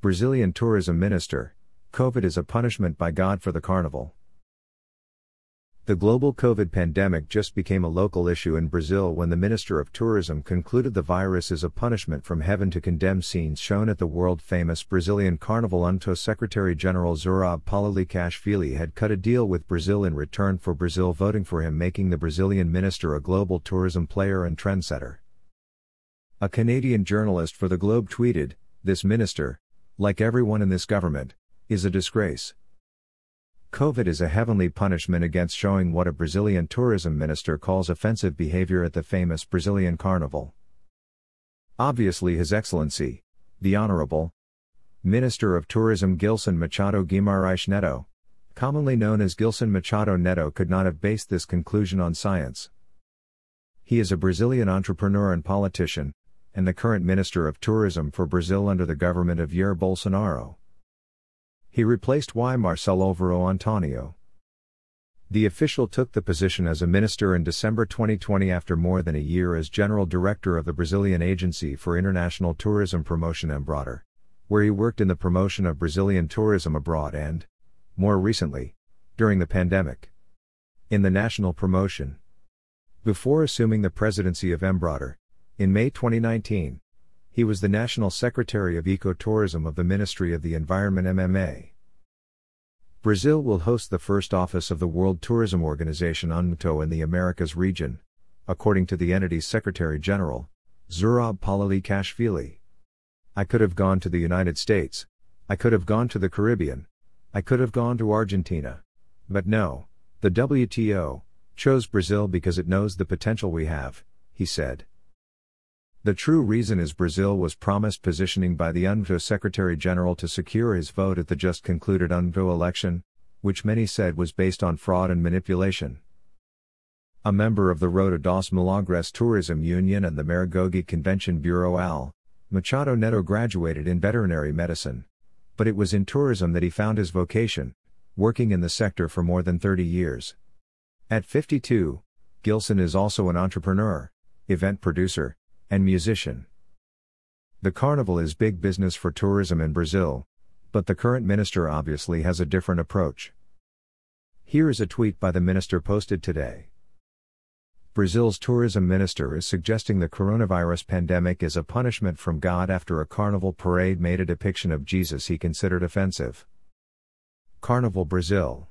Brazilian tourism minister, COVID is a punishment by God for the carnival. The global COVID pandemic just became a local issue in Brazil when the Minister of Tourism concluded the virus is a punishment from heaven to condemn scenes shown at the world famous Brazilian carnival. UNTO Secretary General Zurab Pololikashvili had cut a deal with Brazil in return for Brazil voting for him, making the Brazilian minister a global tourism player and trendsetter. A Canadian journalist for The Globe tweeted This minister, like everyone in this government, is a disgrace. COVID is a heavenly punishment against showing what a Brazilian tourism minister calls offensive behavior at the famous Brazilian carnival. Obviously, His Excellency, the Honorable Minister of Tourism Gilson Machado Guimarães Neto, commonly known as Gilson Machado Neto, could not have based this conclusion on science. He is a Brazilian entrepreneur and politician, and the current Minister of Tourism for Brazil under the government of Jair Bolsonaro. He replaced Y. Marcelo Alvaro Antonio. The official took the position as a minister in December 2020 after more than a year as general director of the Brazilian Agency for International Tourism Promotion Embratur, where he worked in the promotion of Brazilian tourism abroad and, more recently, during the pandemic, in the national promotion. Before assuming the presidency of Embratur, in May 2019, he was the National Secretary of Ecotourism of the Ministry of the Environment MMA. Brazil will host the first office of the World Tourism Organization UNTO in the Americas region, according to the entity's Secretary General, Zurab Pololikashvili. I could have gone to the United States, I could have gone to the Caribbean, I could have gone to Argentina. But no, the WTO chose Brazil because it knows the potential we have, he said. The true reason is Brazil was promised positioning by the UNTO Secretary General to secure his vote at the just concluded UNTO election, which many said was based on fraud and manipulation. A member of the Rota dos Milagres Tourism Union and the Maragogi Convention Bureau AL, Machado Neto graduated in veterinary medicine. But it was in tourism that he found his vocation, working in the sector for more than 30 years. At 52, Gilson is also an entrepreneur, event producer, and musician. The carnival is big business for tourism in Brazil, but the current minister obviously has a different approach. Here is a tweet by the minister posted today. Brazil's tourism minister is suggesting the coronavirus pandemic is a punishment from God after a carnival parade made a depiction of Jesus he considered offensive. Carnival Brazil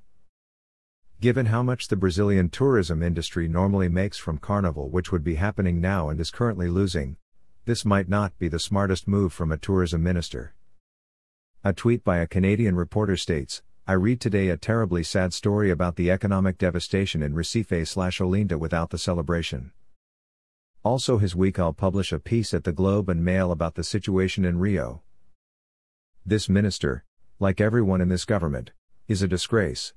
Given how much the Brazilian tourism industry normally makes from Carnival, which would be happening now and is currently losing, this might not be the smartest move from a tourism minister. A tweet by a Canadian reporter states I read today a terribly sad story about the economic devastation in Recife slash Olinda without the celebration. Also, his week I'll publish a piece at the Globe and Mail about the situation in Rio. This minister, like everyone in this government, is a disgrace.